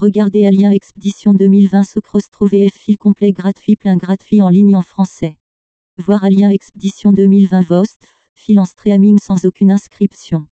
Regardez Alien Expedition 2020 Sucrose trouver fil complet gratuit plein gratuit en ligne en français. Voir Alien Expedition 2020 Vost, fil en streaming sans aucune inscription.